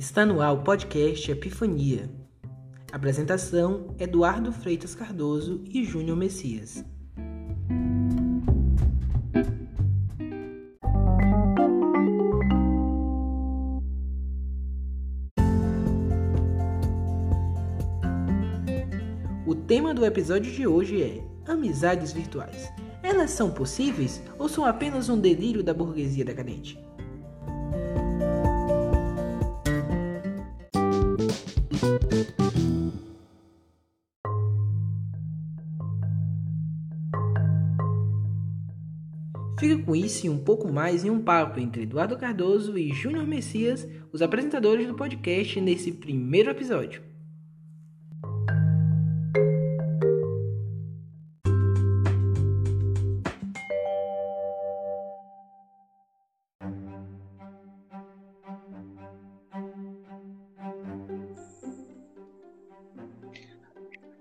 Está no ar o podcast Epifania. Apresentação: Eduardo Freitas Cardoso e Júnior Messias. O tema do episódio de hoje é Amizades virtuais. Elas são possíveis ou são apenas um delírio da burguesia decadente? Fica com isso e um pouco mais em um papo entre Eduardo Cardoso e Júnior Messias, os apresentadores do podcast, nesse primeiro episódio.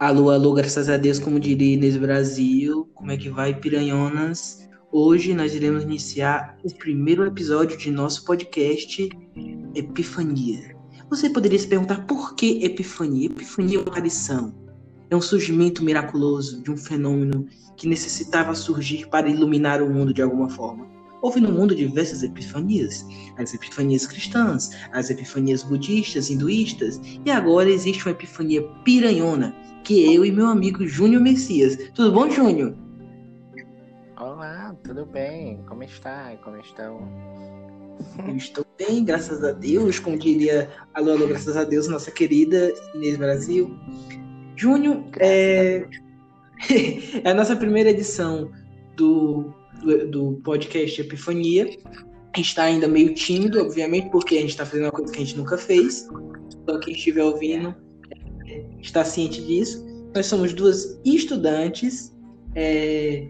Alô, alô, graças a Deus, como diria Inês Brasil. Como é que vai, piranhonas? Hoje nós iremos iniciar o primeiro episódio de nosso podcast Epifania. Você poderia se perguntar por que Epifania? Epifania é uma aparição, é um surgimento miraculoso de um fenômeno que necessitava surgir para iluminar o mundo de alguma forma. Houve no mundo diversas epifanias, as epifanias cristãs, as epifanias budistas, hinduístas, e agora existe uma epifania piranhona, que eu e meu amigo Júnior Messias. Tudo bom, Júnior? Olá, tudo bem? Como está? Como estão? Eu estou bem, graças a Deus, como diria alô, alô, graças a Deus, nossa querida Inês Brasil. Júnior, é... é a nossa primeira edição do, do, do podcast Epifania. Está ainda meio tímido, obviamente, porque a gente está fazendo uma coisa que a gente nunca fez. Então, quem estiver ouvindo está ciente disso. Nós somos duas estudantes é,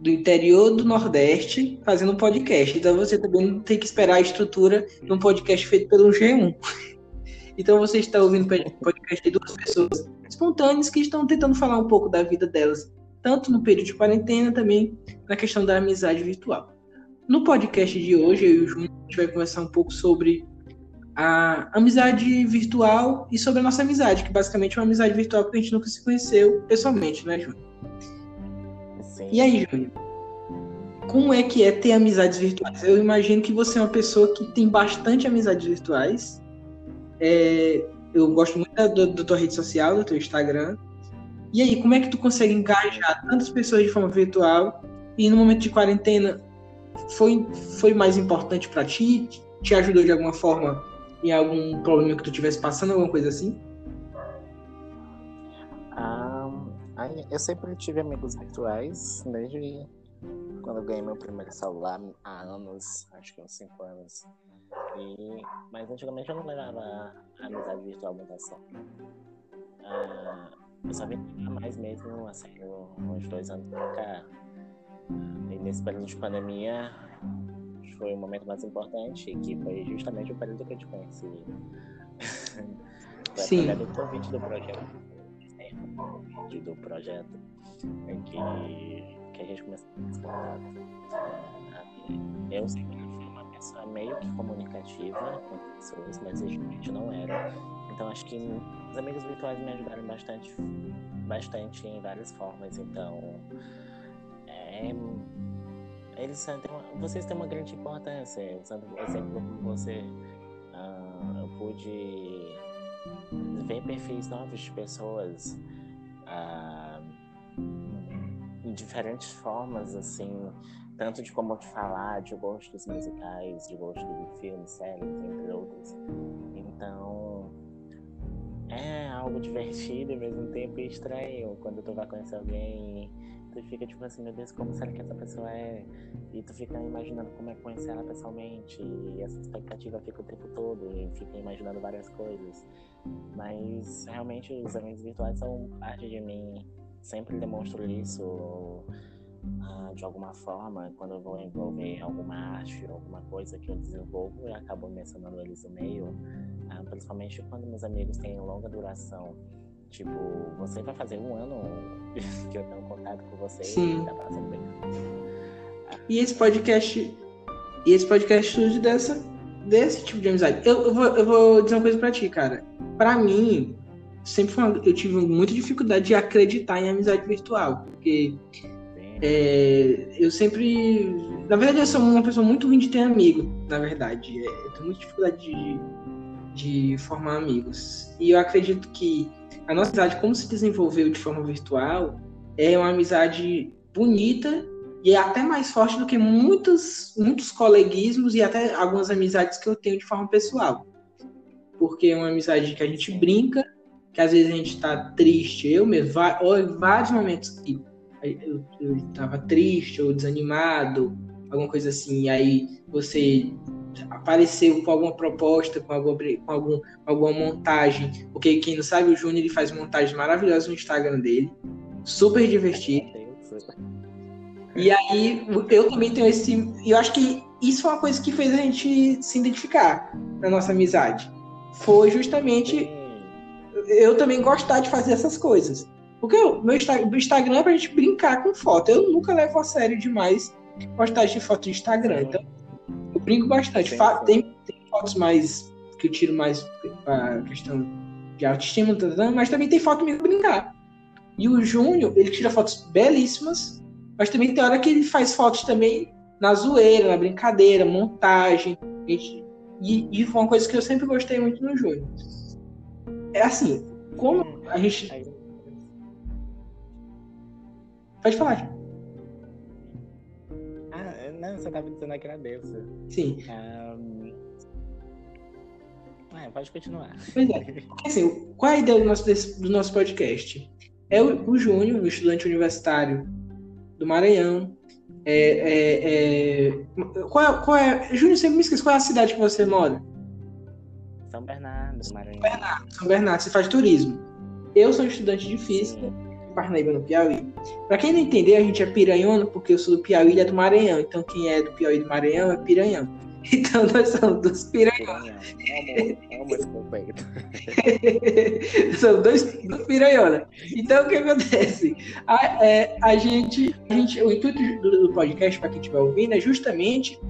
do interior do Nordeste fazendo um podcast. Então você também não tem que esperar a estrutura de um podcast feito pelo G1. Então você está ouvindo podcast de duas pessoas espontâneas que estão tentando falar um pouco da vida delas, tanto no período de quarentena, também na questão da amizade virtual. No podcast de hoje, eu e o Júnior, a gente vai conversar um pouco sobre a amizade virtual e sobre a nossa amizade, que basicamente é uma amizade virtual porque a gente nunca se conheceu pessoalmente, né, Júnior? Sim. E aí, Júnior? Como é que é ter amizades virtuais? Eu imagino que você é uma pessoa que tem bastante amizades virtuais. É, eu gosto muito da, da tua rede social, do teu Instagram. E aí, como é que tu consegue engajar tantas pessoas de forma virtual e no momento de quarentena foi, foi mais importante para ti? Te ajudou de alguma forma em algum problema que tu estivesse passando, alguma coisa assim? eu sempre tive amigos virtuais, desde quando eu ganhei meu primeiro celular há anos, acho que uns 5 anos. E, mas antigamente eu não levava a amizade virtual muito a sério. Ah, eu só vim mais mesmo, assim, uns dois anos pra cá. E nesse período de pandemia foi o momento mais importante, que foi justamente o período que eu te conheci. foi Sim. do convite do projeto do projeto em que, que a gente começou a contato. Eu sempre fui uma pessoa meio que comunicativa com as pessoas, mas a gente não era. Então acho que os amigos virtuais me ajudaram bastante, bastante em várias formas. Então é, eles têm uma, vocês têm uma grande importância. O exemplo como você, uh, eu pude ver perfis novos de pessoas ah, em diferentes formas, assim, tanto de como te falar, de gostos musicais, de gosto de filmes, séries, entre outros. Então, é algo divertido e ao mesmo tempo estranho quando tu vai conhecer alguém tu fica tipo assim, meu Deus, como será que essa pessoa é? E tu fica imaginando como é conhecer ela pessoalmente, e essa expectativa fica o tempo todo, e fica imaginando várias coisas. Mas realmente os amigos virtuais são parte de mim, sempre demonstro isso uh, de alguma forma, quando eu vou envolver alguma arte, alguma coisa que eu desenvolvo, eu acabo mencionando eles no meio, uh, principalmente quando meus amigos têm longa duração. Tipo, você vai fazer um ano que eu tenho contato com você Sim. e tá passando bem. E esse podcast. E esse podcast surge dessa, desse tipo de amizade. Eu, eu, vou, eu vou dizer uma coisa pra ti, cara. Pra mim, sempre foi, eu tive muita dificuldade de acreditar em amizade virtual. Porque é, eu sempre. Na verdade, eu sou uma pessoa muito ruim de ter amigo, na verdade. É, eu tenho muita dificuldade de, de formar amigos. E eu acredito que a nossa amizade, como se desenvolveu de forma virtual, é uma amizade bonita e é até mais forte do que muitos, muitos coleguismos e até algumas amizades que eu tenho de forma pessoal. Porque é uma amizade que a gente brinca, que às vezes a gente está triste, eu mesmo, vários momentos que eu, eu tava triste ou desanimado, alguma coisa assim, e aí você apareceu com alguma proposta, com, alguma, com algum, alguma montagem, porque quem não sabe, o Júnior ele faz montagens maravilhosas no Instagram dele, super divertido. E aí eu também tenho esse. Eu acho que isso foi uma coisa que fez a gente se identificar na nossa amizade. Foi justamente eu também gostar de fazer essas coisas. Porque o meu Instagram é pra gente brincar com foto. Eu nunca levo a sério demais postagem de foto no Instagram. Então, brinco bastante. Tem, tem fotos mais que eu tiro mais a questão de autoestima, mas também tem foto mesmo brincar. E o Júnior, ele tira fotos belíssimas, mas também tem hora que ele faz fotos também na zoeira, na brincadeira, montagem. E, e foi uma coisa que eu sempre gostei muito no Júnior. É assim, como a gente Pode falar. Não, você estava dizendo agradeço. Sim. Um... Ah, pode continuar. Pois é. Porque, assim, qual é a ideia do nosso, desse, do nosso podcast? É o, o Júnior, um estudante universitário do Maranhão. É, é, é... Qual, é, qual é. Júnior, sempre me esquece qual é a cidade que você mora? São Bernardo, Maranhão. São Bernardo, São Bernardo, você faz turismo. Eu sou estudante de física. Sim Parnaíba, no Piauí. Para quem não entender, a gente é piranhona porque eu sou do Piauí e é do Maranhão. Então quem é do Piauí e do Maranhão é piranhão. Então nós somos dos piranhões. São dois, dois piranhona. Então o que acontece? A, é, a, gente, a gente, o intuito do, do podcast, para quem estiver ouvindo, é justamente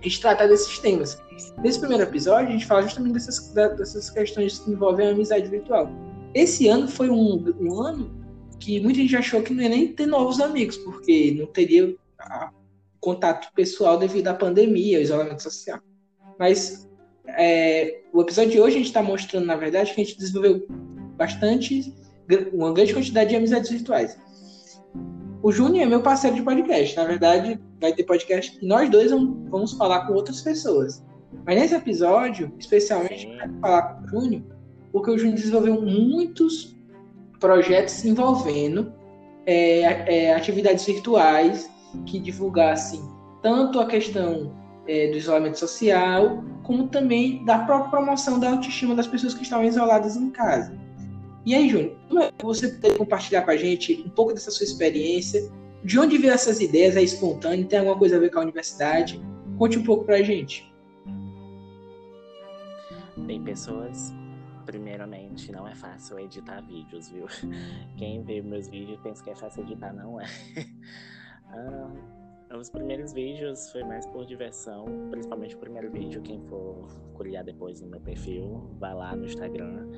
a gente tratar desses temas. Nesse primeiro episódio, a gente fala justamente dessas, dessas questões que envolvem a amizade virtual. Esse ano foi um, um ano que muita gente achou que não ia nem ter novos amigos, porque não teria contato pessoal devido à pandemia, ao isolamento social. Mas é, o episódio de hoje a gente está mostrando, na verdade, que a gente desenvolveu bastante, uma grande quantidade de amizades virtuais. O Júnior é meu parceiro de podcast. Na verdade, vai ter podcast e nós dois vamos falar com outras pessoas. Mas nesse episódio, especialmente, eu quero falar com o Júnior, porque o Júnior desenvolveu muitos projetos envolvendo é, é, atividades virtuais que divulgassem tanto a questão é, do isolamento social, como também da própria promoção da autoestima das pessoas que estavam isoladas em casa. E aí, Júnior, é você poderia compartilhar com a gente um pouco dessa sua experiência? De onde veio essas ideias? É espontâneo? Tem alguma coisa a ver com a universidade? Conte um pouco para a gente. Tem pessoas primeiramente, não é fácil editar vídeos, viu? Quem vê meus vídeos pensa que é fácil editar, não é. ah, os primeiros vídeos foi mais por diversão, principalmente o primeiro vídeo, quem for olhar depois no meu perfil, vai lá no Instagram,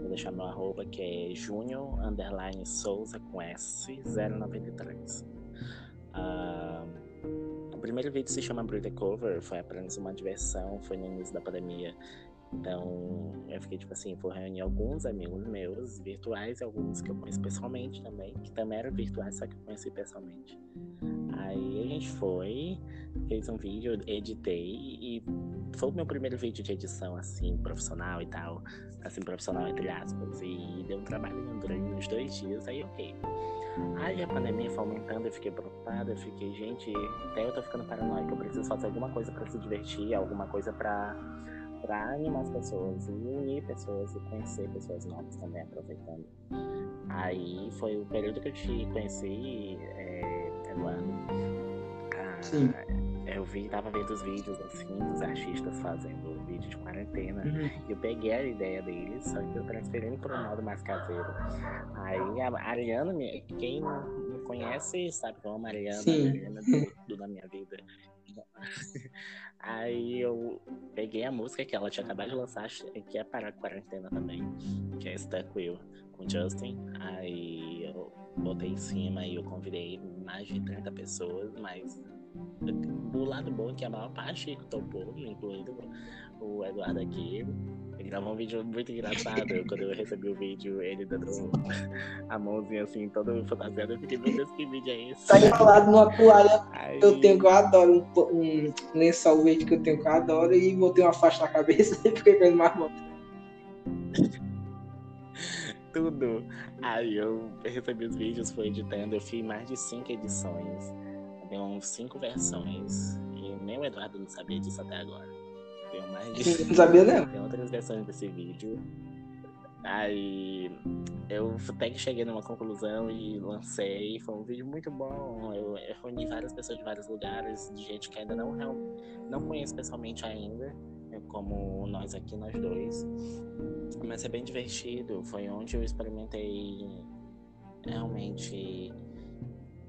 vou deixar meu arroba que é junior souza com S093. Ah, o primeiro vídeo se chama Breathe Cover, foi apenas uma diversão, foi no início da pandemia. Então, eu fiquei tipo assim, vou reunir alguns amigos meus virtuais e alguns que eu conheço pessoalmente também, que também eram virtuais, só que eu conheci pessoalmente. Aí a gente foi, fez um vídeo, editei e foi o meu primeiro vídeo de edição, assim, profissional e tal. Assim, profissional entre aspas. E deu um trabalho durante uns dois dias, aí ok. Aí a pandemia foi aumentando, eu fiquei preocupada, eu fiquei, gente, até eu tô ficando paranoico, eu preciso fazer alguma coisa para se divertir, alguma coisa para para animar as pessoas e unir pessoas e conhecer pessoas novas também, aproveitando. Aí foi o período que eu te conheci, é, Eduardo. Ah, Sim. Eu vi, tava vendo os vídeos assim dos artistas fazendo vídeo de quarentena. Uhum. E eu peguei a ideia deles, só que eu transferi para um modo mais caseiro. Aí a Ariana, quem me conhece sabe que eu amo a Ariana, Sim. a Ariana do, do, da minha vida. Aí eu peguei a música que ela tinha acabado de lançar, que é para a quarentena também, que é Stuck Will, com Justin. Aí eu botei em cima e eu convidei mais de 30 pessoas, mas do lado bom é que a maior parte topou, incluindo o Eduardo aqui. Ele gravou um vídeo muito engraçado. Quando eu recebi o vídeo, ele dando a mãozinha assim, todo fantasiado. Eu fiquei, meu Deus, que vídeo é esse? Tá enrolado numa toalha Aí... eu tenho que eu adoro. Um, um lençol verde que eu tenho que eu adoro. E botei uma faixa na cabeça e fiquei vendo mais Tudo. Aí eu recebi os vídeos, fui editando. Eu fiz mais de cinco edições. Deu cinco versões. E nem o Eduardo não sabia disso até agora. Mais de. Não sabia, não. Tem outras versões desse vídeo. Aí eu até que cheguei numa conclusão e lancei. Foi um vídeo muito bom. Eu, eu reuni várias pessoas de vários lugares, de gente que ainda não, não conheço pessoalmente ainda, como nós aqui, nós dois. Mas é bem divertido. Foi onde eu experimentei realmente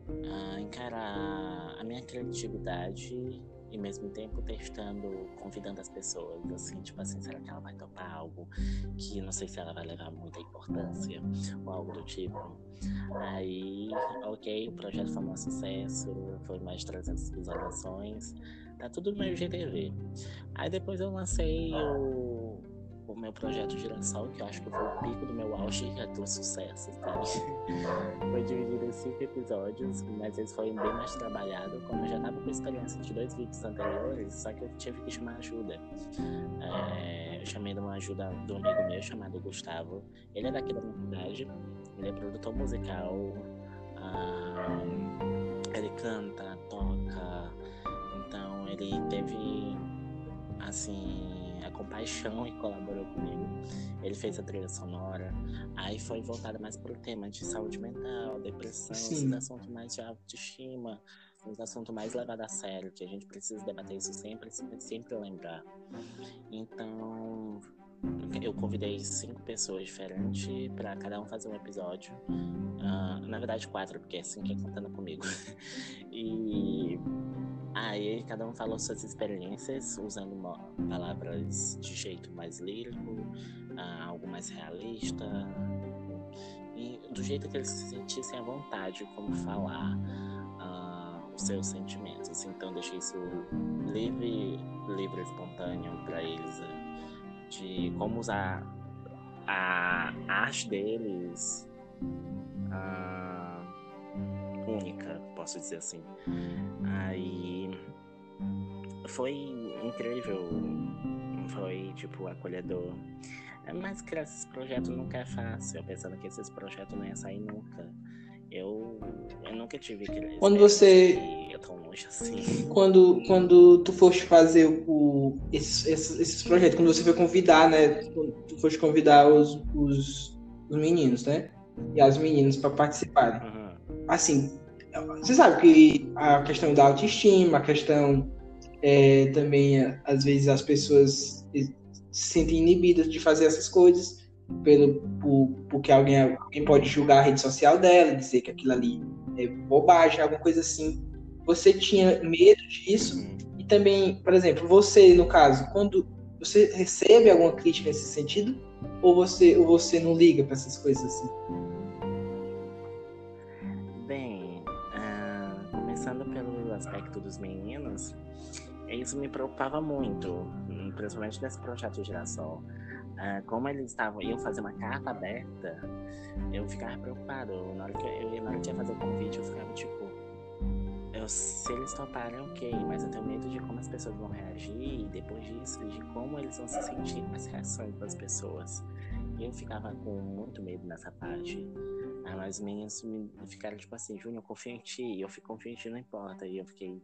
uh, encarar a minha criatividade e mesmo tempo testando, convidando as pessoas, assim, tipo assim, será que ela vai topar algo que não sei se ela vai levar muita importância ou algo do tipo. Aí, ok, o projeto foi um sucesso, foi mais de 300 visualizações, tá tudo no meu GTV. Aí depois eu lancei o o meu projeto Girassol, que eu acho que foi o pico do meu auge do sucesso, sabe? foi dividido em cinco episódios, mas eles foram bem mais trabalhados. Como eu já estava com experiência de dois vídeos anteriores, só que eu tive que chamar ajuda. É, eu chamei de uma ajuda do amigo meu chamado Gustavo. Ele é daqui da minha cidade, ele é produtor musical, ah, ele canta, toca, então ele teve assim compaixão e colaborou comigo. Ele fez a trilha sonora. Aí foi voltada mais para o tema de saúde mental, depressão, Sim. esses assuntos mais de autoestima, uns assuntos mais levados a sério, que a gente precisa debater isso sempre, sempre lembrar. Então, eu convidei cinco pessoas diferentes para cada um fazer um episódio. Uh, na verdade, quatro, porque é cinco é contando comigo. e Aí cada um falou suas experiências usando palavras de jeito mais lírico, uh, algo mais realista, e do jeito que eles se sentissem à vontade como falar uh, os seus sentimentos. Então deixei isso livre, livre espontâneo para eles, uh, de como usar a arte deles única, posso dizer assim. Aí foi incrível, foi tipo acolhedor. Mas que esse projeto nunca é fácil, pensando que esses projetos não iam sair nunca. Eu, eu nunca tive que. Quando você. Eu tão longe assim. Quando, quando tu foste fazer o, esses, esses, esses projetos, quando você foi convidar, né? Tu foste convidar os, os, os meninos, né? E as meninas para participarem. Uhum. Assim, você sabe que a questão da autoestima, a questão é, também, às vezes, as pessoas se sentem inibidas de fazer essas coisas pelo, por, porque alguém, alguém pode julgar a rede social dela, dizer que aquilo ali é bobagem, alguma coisa assim. Você tinha medo disso? Uhum. E também, por exemplo, você, no caso, quando você recebe alguma crítica nesse sentido? Ou você, ou você não liga para essas coisas assim? aspecto dos meninos, isso me preocupava muito, principalmente nesse projeto de geração. Uh, como eles estavam, iam fazer uma carta aberta, eu ficava preocupado. Na hora que eu, na hora que ia fazer o convite, eu ficava tipo, eu, se eles toparem, ok, mas eu tenho medo de como as pessoas vão reagir e depois disso, de como eles vão se sentir as reações das pessoas. Eu ficava com muito medo nessa parte. Aí as meninas me ficaram tipo assim, Júnior, eu confio em ti. Eu fico ti, não importa. E eu fiquei,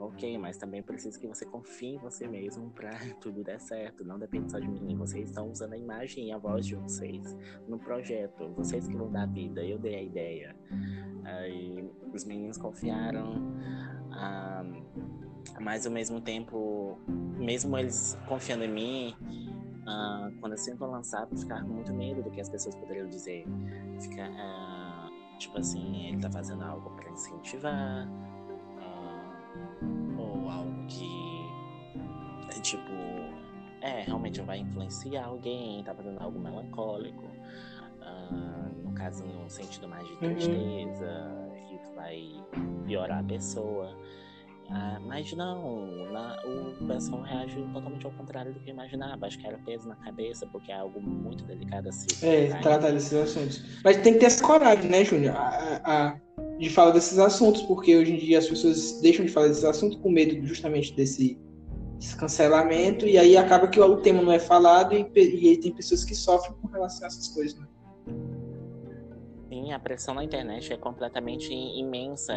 ok, mas também preciso que você confie em você mesmo pra tudo dar certo. Não depende só de mim. Vocês estão usando a imagem e a voz de vocês no projeto. Vocês que vão dar vida. Eu dei a ideia. Aí os meninos confiaram. Ah, mas ao mesmo tempo, mesmo eles confiando em mim, Uh, quando eu sinto lançado, ficar com muito medo do que as pessoas poderiam dizer. Fica, uh, tipo assim, ele tá fazendo algo para incentivar, uh, ou algo que tipo, é, realmente vai influenciar alguém, tá fazendo algo melancólico. No caso, no sentido mais de uhum. tristeza, uhum. isso vai piorar a pessoa. Ah, mas não, na, o pessoal reage totalmente ao contrário do que imaginava. Acho que era peso na cabeça, porque é algo muito delicado assim. É, tratar desses assuntos. Mas tem que ter essa coragem, né, Júnior? A, a, de falar desses assuntos, porque hoje em dia as pessoas deixam de falar desses assuntos com medo justamente desse, desse cancelamento, e aí acaba que o, tema não é falado e, e aí tem pessoas que sofrem com relação a essas coisas, né? Sim, a pressão na internet é completamente imensa.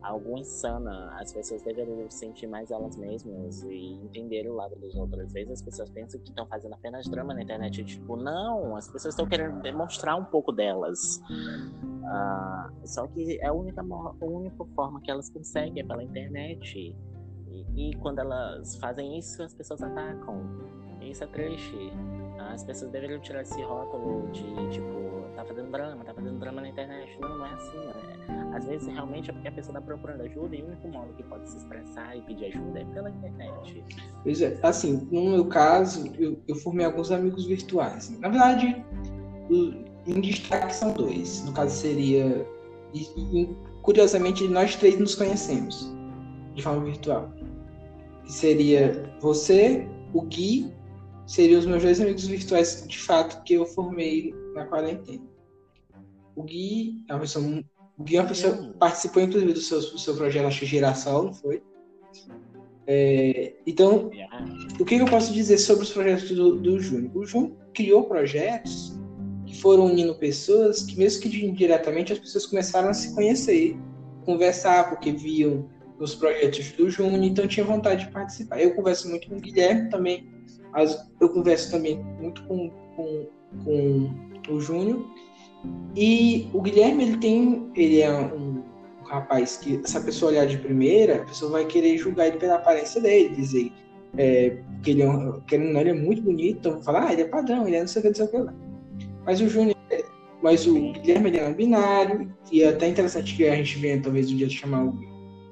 Algo insana. As pessoas deveriam sentir mais elas mesmas e entender o lado dos outros. Às vezes as pessoas pensam que estão fazendo apenas drama na internet. Tipo, não, as pessoas estão querendo demonstrar um pouco delas. Uh, só que é a única, a única forma que elas conseguem é pela internet. E, e quando elas fazem isso, as pessoas atacam. Isso é triste. As pessoas deveriam tirar esse rótulo de, tipo, tá fazendo drama, tá fazendo drama na internet. Não, não é assim, né? Às vezes realmente é porque a pessoa tá procurando ajuda e o único modo que pode se expressar e pedir ajuda é pela internet. Pois é, assim, no meu caso, eu, eu formei alguns amigos virtuais. Na verdade, em destaque são dois. No caso seria. E, e, curiosamente, nós três nos conhecemos de forma virtual. Que seria você, o Gui seriam os meus dois amigos virtuais de fato que eu formei na quarentena. O Gui é uma pessoa, o Gui é uma pessoa que participou inclusive do seu, do seu projeto, acho que Girassol, não foi? É, então, o que eu posso dizer sobre os projetos do, do Júnior? O Júnior criou projetos que foram unindo pessoas que, mesmo que indiretamente, as pessoas começaram a se conhecer, conversar, porque viam os projetos do Júnior, então tinha vontade de participar. Eu converso muito com o Guilherme também, eu converso também muito com, com, com o Júnior. E o Guilherme, ele tem. Ele é um, um, rapaz que, se a pessoa olhar de primeira, a pessoa vai querer julgar ele pela aparência dele, dizer é, que ele é, um, que ele, ele é muito bonito, então falar, ah, ele é padrão, ele é não sei o que, não sei o que lá. Mas o Júnior. Mas o Guilherme ele é um binário, e é até interessante que a gente venha, talvez, um dia chamar o,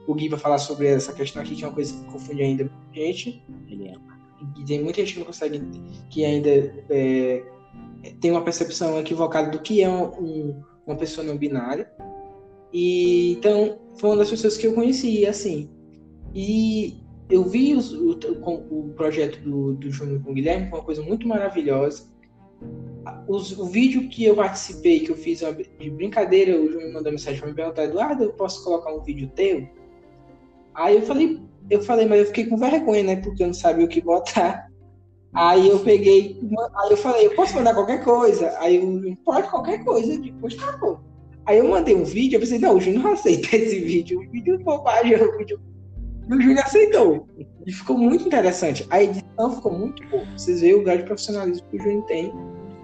o Gui para falar sobre essa questão aqui, que é uma coisa que confunde ainda a gente. Ele é e tem muita gente que não consegue, que ainda é, tem uma percepção equivocada do que é um, uma pessoa não binária. E então foi uma das pessoas que eu conheci, assim. E eu vi os, o, o, projeto do, do Júnior com o Guilherme, foi uma coisa muito maravilhosa. Os, o vídeo que eu participei, que eu fiz de brincadeira, o Júnior mandou mensagem para me perguntar, Eduardo, eu posso colocar um vídeo teu? Aí eu falei, eu falei, mas eu fiquei com vergonha, né? Porque eu não sabia o que botar. Aí eu peguei, aí eu falei, eu posso mandar qualquer coisa? Aí eu, pode qualquer coisa, depois tá bom. Aí eu mandei um vídeo, eu pensei, não, o Júnior aceita esse vídeo, o vídeo de bobagem, o vídeo. E o Júnior aceitou. E ficou muito interessante. A edição ficou muito boa. Vocês veem o grau de profissionalismo que o Júnior tem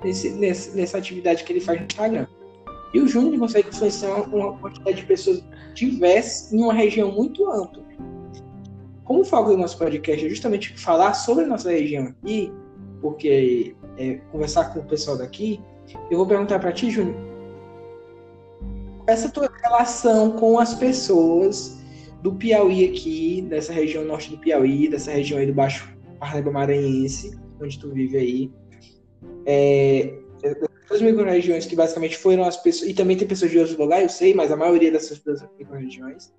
nesse, nesse, nessa atividade que ele faz no Instagram. E o Júnior consegue influenciar uma quantidade de pessoas diversas em uma região muito ampla. Como o foco do nosso podcast é justamente falar sobre a nossa região aqui, porque é, conversar com o pessoal daqui, eu vou perguntar para ti, Júnior, essa tua relação com as pessoas do Piauí aqui, dessa região norte do Piauí, dessa região aí do Baixo Parnaíba Maranhense, onde tu vive aí, é, das micro-regiões que basicamente foram as pessoas, e também tem pessoas de outros lugares, eu sei, mas a maioria dessas micro-regiões,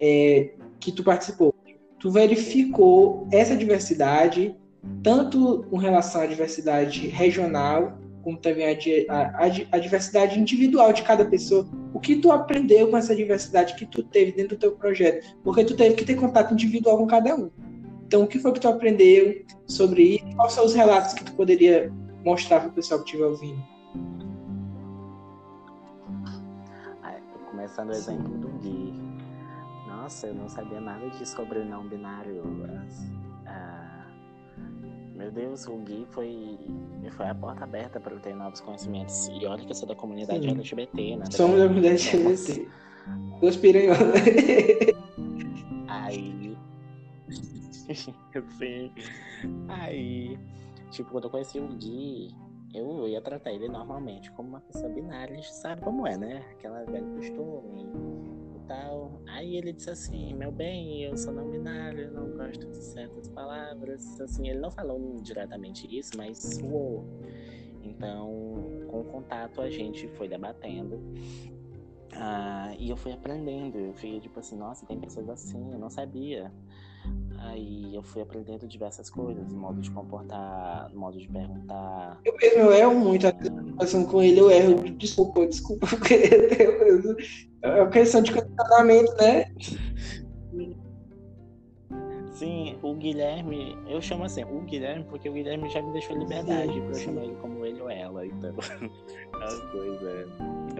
é, que tu participou tu verificou essa diversidade, tanto com relação à diversidade regional, como também a, a, a, diversidade individual de cada pessoa. O que tu aprendeu com essa diversidade que tu teve dentro do teu projeto? Porque tu teve que ter contato individual com cada um. Então, o que foi que tu aprendeu sobre isso? Quais são os relatos que tu poderia mostrar para o pessoal que estiver ouvindo? Começando o exemplo do Gui nossa, eu não sabia nada de sobre não binário. Ah, meu Deus, o Gui foi, foi a porta aberta para eu ter novos conhecimentos. E olha que eu sou da comunidade Sim. LGBT, né? Somos da comunidade LGBT. Duas piranhas. Aí. Sim. Aí. Tipo, quando eu conheci o Gui, eu ia tratar ele normalmente como uma pessoa binária. A gente sabe como é, né? Aquela velha costume tal. Aí ele disse assim, meu bem, eu sou não binário, eu não gosto de certas palavras. Assim, ele não falou diretamente isso, mas soou. Então, com o contato, a gente foi debatendo. Ah, e eu fui aprendendo. Eu fui tipo assim, nossa, tem pessoas assim, eu não sabia. Aí eu fui aprendendo diversas coisas, modo de comportar, modo de perguntar. Eu mesmo erro muito, a relação com ele eu erro, desculpa, desculpa, porque é uma questão de condicionamento, né? Sim, o Guilherme, eu chamo assim, o Guilherme, porque o Guilherme já me deixou liberdade sim, pra eu chamar ele como ele ou ela, então é uma coisa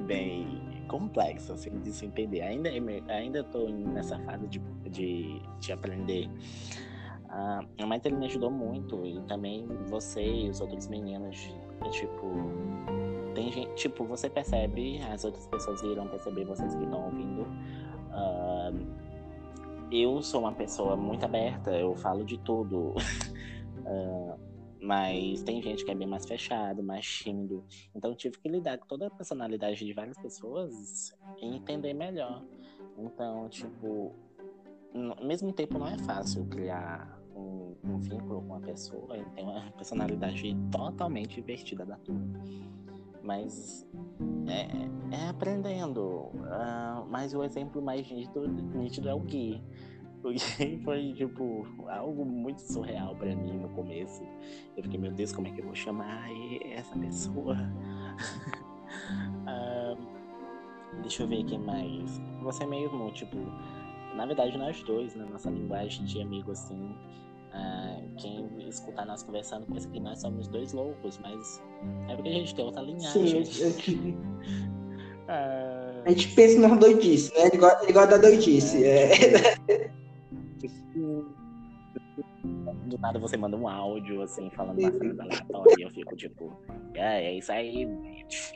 bem complexa assim, de se entender. Ainda, ainda tô nessa fase de, de, de aprender. Uh, mas ele me ajudou muito, e também você e os outros meninos, tipo, tem gente, tipo, você percebe, as outras pessoas irão perceber, vocês que estão ouvindo. Uh, eu sou uma pessoa muito aberta, eu falo de tudo. uh, mas tem gente que é bem mais fechado, mais tímido. Então tive que lidar com toda a personalidade de várias pessoas e entender melhor. Então, tipo, ao mesmo tempo não é fácil criar um, um vínculo com uma pessoa e tem uma personalidade totalmente invertida da tua. Mas é, é aprendendo. Uh, mas o exemplo mais nítido, nítido é o Gui. O foi, tipo, algo muito surreal para mim no começo. Eu fiquei, meu Deus, como é que eu vou chamar essa pessoa? uh, deixa eu ver aqui mais. Você mesmo, tipo, na verdade nós dois, na né, nossa linguagem de amigo assim, Uh, quem escutar nós conversando pensa que nós somos dois loucos, mas é porque a gente tem outra linhagem. Sim, a gente, uh... a gente pensa numa doidice, né? Ele gosta, ele gosta da doidice. É. É. Do nada você manda um áudio, assim, falando uma frase aleatória e eu fico tipo, é, é isso aí, bitch.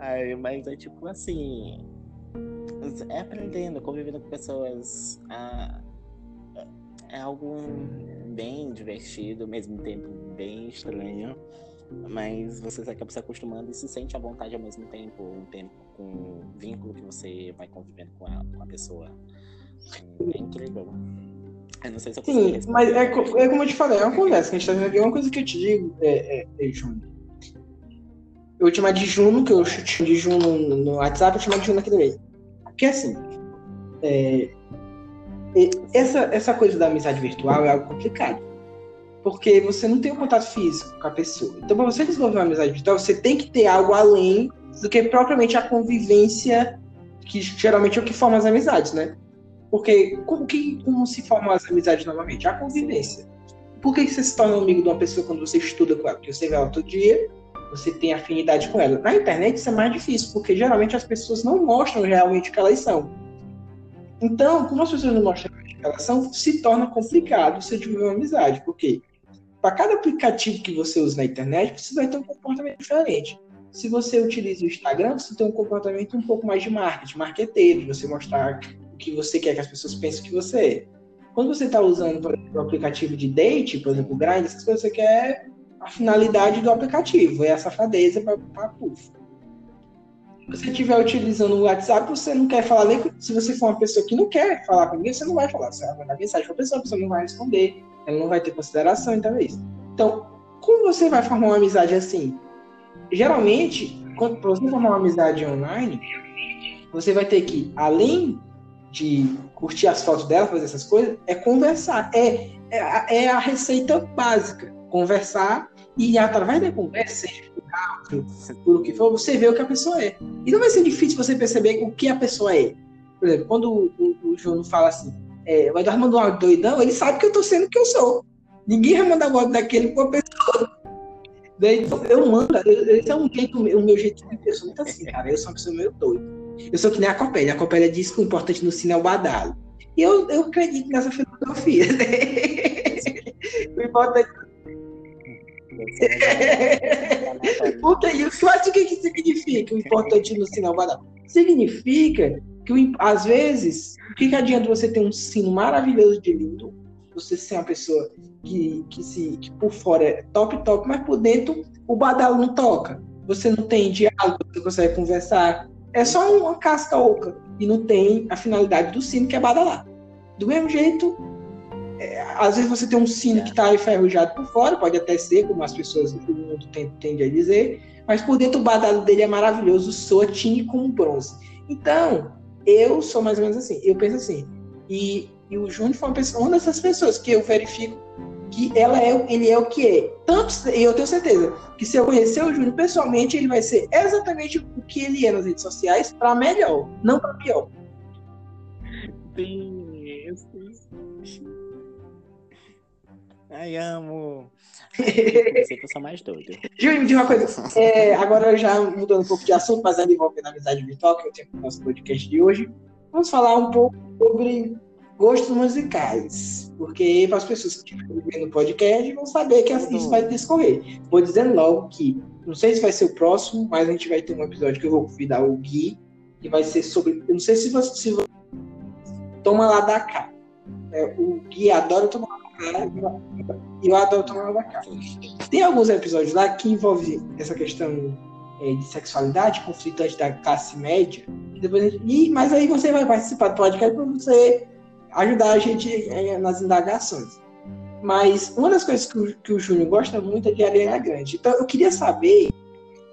é, mas é tipo assim, é aprendendo, convivendo com pessoas. Ah, é algo bem divertido, ao mesmo tempo bem estranho. Mas você acaba se acostumando e se sente à vontade ao mesmo tempo, um tempo com um vínculo que você vai convivendo com a, com a pessoa. É incrível. Eu não sei se eu Sim, mas é, é, como eu te falei, é uma conversa que a gente tá vendo aqui. É uma coisa que eu te digo, é, é, é Juno. Eu vou te chamar de Juno, que eu chamo de Juno no WhatsApp, eu te chamar de Juno aqui também. Porque assim, é, essa, essa coisa da amizade virtual é algo complicado. Porque você não tem o um contato físico com a pessoa. Então, para você desenvolver uma amizade virtual, você tem que ter algo além do que propriamente a convivência, que geralmente é o que forma as amizades, né? Porque como, que, como se formam as amizades novamente? A convivência. Por que, você se torna amigo de uma pessoa quando você estuda com ela? Porque você vê ela todo dia, você tem afinidade com ela. Na internet isso é mais difícil, porque geralmente as pessoas não mostram realmente o que elas são. Então, como as pessoas não mostram o que elas são, se torna complicado você desenvolver uma amizade, porque para cada aplicativo que você usa na internet, você vai ter um comportamento diferente. Se você utiliza o Instagram, você tem um comportamento um pouco mais de marketing, marqueteiro, de você mostrar que você quer que as pessoas pensem que você é. Quando você está usando, por exemplo, o aplicativo de date, por exemplo, o Grindr, essas coisas, você quer a finalidade do aplicativo, é a safadeza para. Se você estiver utilizando o WhatsApp, você não quer falar nem. Se você for uma pessoa que não quer falar com ninguém, você não vai falar. Você vai mandar mensagem para a pessoa, a pessoa não vai responder, ela não vai ter consideração, então é isso. Então, como você vai formar uma amizade assim? Geralmente, para você formar uma amizade online, você vai ter que, além de curtir as fotos dela, fazer essas coisas, é conversar. É, é, é a receita básica conversar e através da conversa, seja por por o que for, você vê o que a pessoa é. E não vai ser difícil você perceber o que a pessoa é. Por exemplo, quando o, o, o João fala assim, é, o Eduardo mandou um áudio doidão, ele sabe que eu tô sendo o que eu sou. Ninguém vai mandar áudio daquele com a pessoa. Daí, eu mando, esse é um jeito, o meu jeito de pessoa muito assim, cara. Eu sou uma pessoa meio doida. Eu sou que nem a Copélia. A Copélia diz que o importante no sino é o badalo. E eu, eu acredito nessa filosofia. Né? o importante Porque isso, mas o que, que significa o importante no sinal banal? Significa que, às vezes, o que, que adianta você ter um sino maravilhoso de lindo, você ser uma pessoa que, que, se, que por fora é top, top, mas por dentro o badalo não toca. Você não tem diálogo, você consegue conversar. É só uma casca oca e não tem a finalidade do sino que é badalar. Do mesmo jeito, é, às vezes você tem um sino que está enferrujado por fora, pode até ser, como as pessoas do mundo tendem a dizer, mas por dentro o badalo dele é maravilhoso, soa tine como bronze. Então, eu sou mais ou menos assim, eu penso assim, e, e o Júnior foi uma, pessoa, uma dessas pessoas que eu verifico que ela é, ele é o que é. Tanto, e eu tenho certeza que se eu conhecer o Júnior pessoalmente, ele vai ser exatamente o que ele é nas redes sociais, para melhor, não para pior. Sim, Ai, amo. Pensei que eu sou mais doido. Júnior, me diz uma coisa. É, agora já mudando um pouco de assunto, mas ainda envolvendo a amizade virtual, que eu tenho no nosso podcast de hoje, vamos falar um pouco sobre gostos musicais. Porque para as pessoas que estão vendo o podcast vão saber que isso vai discorrer. Vou dizendo logo que, não sei se vai ser o próximo, mas a gente vai ter um episódio que eu vou convidar o Gui, que vai ser sobre. Eu não sei se você, se você toma lá da cá. É, o Gui adora tomar lá da cá e eu adoro tomar lá da cá. Tem alguns episódios lá que envolvem essa questão é, de sexualidade, conflito da classe média. E, mas aí você vai participar do podcast para você ajudar a gente é, nas indagações. Mas uma das coisas que o, que o Júnior gosta muito é de Ariana Grande. Então eu queria saber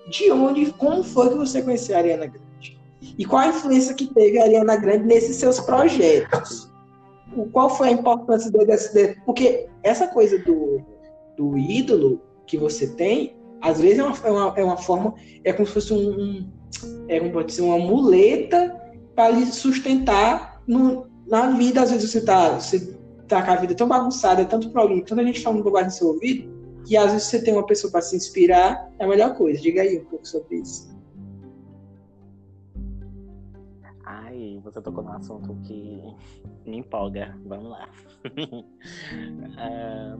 de onde, como foi que você conheceu a Ariana Grande? E qual a influência que teve a Ariana Grande nesses seus projetos? O, qual foi a importância desse, Porque essa coisa do, do ídolo que você tem, às vezes é uma, é uma, é uma forma, é como se fosse um, um é como pode ser uma muleta para lhe sustentar no, na vida, às vezes você tá, você tá com a vida tão bagunçada, tanto problema, tanta gente falando bobagem no seu ouvido, que às vezes você tem uma pessoa para se inspirar, é a melhor coisa. Diga aí um pouco sobre isso. Ai, você tocou num assunto que me empolga. Vamos lá. uh,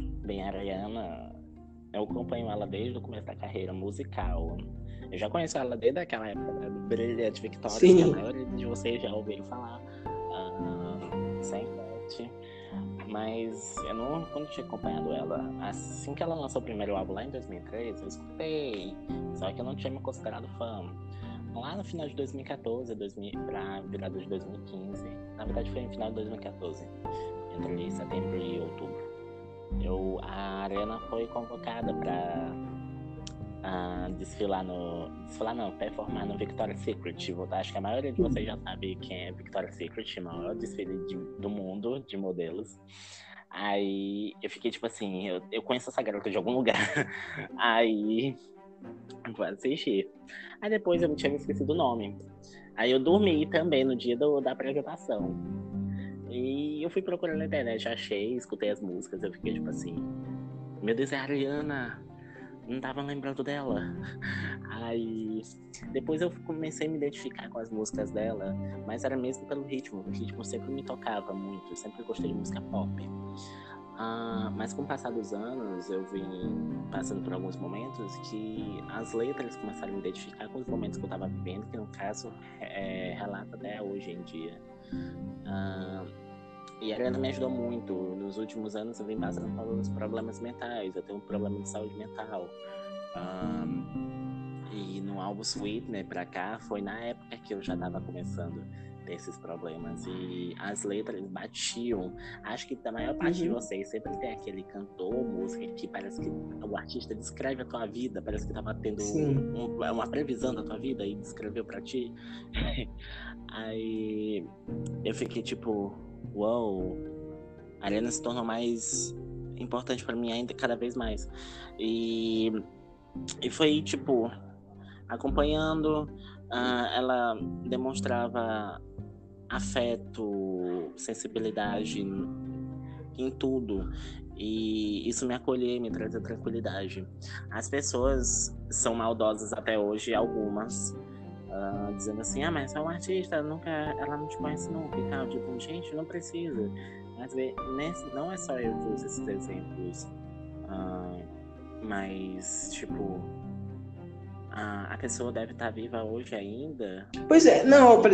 bem, a Ariana, eu acompanho ela desde o começo da carreira musical. Eu já conheço ela desde aquela época né, do Brilhante Victoria, Sim. que a maioria de vocês já ouviram falar. Uh, sem Mas eu não, quando tinha acompanhado ela, assim que ela lançou o primeiro álbum lá em 2013, eu escutei. Só que eu não tinha me considerado fã. Lá no final de 2014, 2000, pra virada de 2015. Na verdade foi no final de 2014. Entre setembro e outubro. Eu, a Arena foi convocada para uh, desfilar no. Desfilar não, performar no Victoria's Secret. Acho que a maioria de vocês já sabe quem é Victoria's Secret, o maior desfile de, do mundo de modelos. Aí eu fiquei tipo assim, eu, eu conheço essa garota de algum lugar. Aí vou assistir. Aí depois eu tinha me esquecido o nome. Aí eu dormi também no dia do, da apresentação. E eu fui procurando na internet, achei, escutei as músicas, eu fiquei tipo assim, meu Deus, é a Ariana não tava lembrando dela. Aí depois eu comecei a me identificar com as músicas dela, mas era mesmo pelo ritmo. O ritmo sempre me tocava muito, eu sempre gostei de música pop. Ah, mas com o passar dos anos, eu vim passando por alguns momentos que as letras começaram a me identificar com os momentos que eu estava vivendo, que no caso é, relata até hoje em dia. Ah, e a Ariana me ajudou muito. Nos últimos anos eu vim passando pelos problemas mentais. Eu tenho um problema de saúde mental. Um, e no álbum Sweet, né, pra cá, foi na época que eu já tava começando a ter esses problemas. E as letras batiam. Acho que da maior parte uhum. de vocês sempre tem aquele cantor, música, que parece que o artista descreve a tua vida, parece que tava tendo um, uma previsão da tua vida e descreveu pra ti. Aí eu fiquei tipo uau, a Arena se tornou mais importante para mim ainda cada vez mais. E, e foi tipo, acompanhando, uh, ela demonstrava afeto, sensibilidade em tudo. E isso me acolheu, me trazia tranquilidade. As pessoas são maldosas até hoje, algumas, Uh, dizendo assim, ah, mas é um artista, nunca, ela não te conhece nunca e tal. Tipo, gente, não precisa. Mas nesse, não é só eu que uso esses exemplos. Uh, mas, tipo, uh, a pessoa deve estar tá viva hoje ainda. Pois é, não, por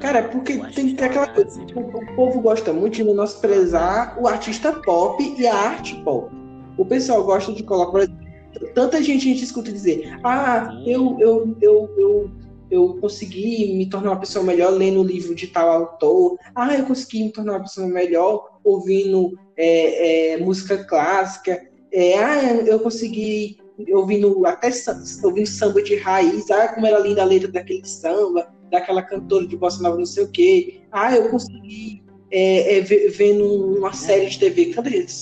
Cara, porque tem que ter aquela coisa. Tipo, o povo gosta muito de menosprezar o artista pop e a arte pop. O pessoal gosta de colocar, tanta gente a gente escuta dizer, ah, eu, eu, eu, eu eu consegui me tornar uma pessoa melhor lendo o livro de tal autor. Ah, eu consegui me tornar uma pessoa melhor ouvindo é, é, música clássica. É, ah, eu consegui ouvindo até ouvindo samba de raiz. Ah, como era linda a letra daquele samba, daquela cantora de bossa nova, não sei o quê. Ah, eu consegui é, é, vendo uma série de TV,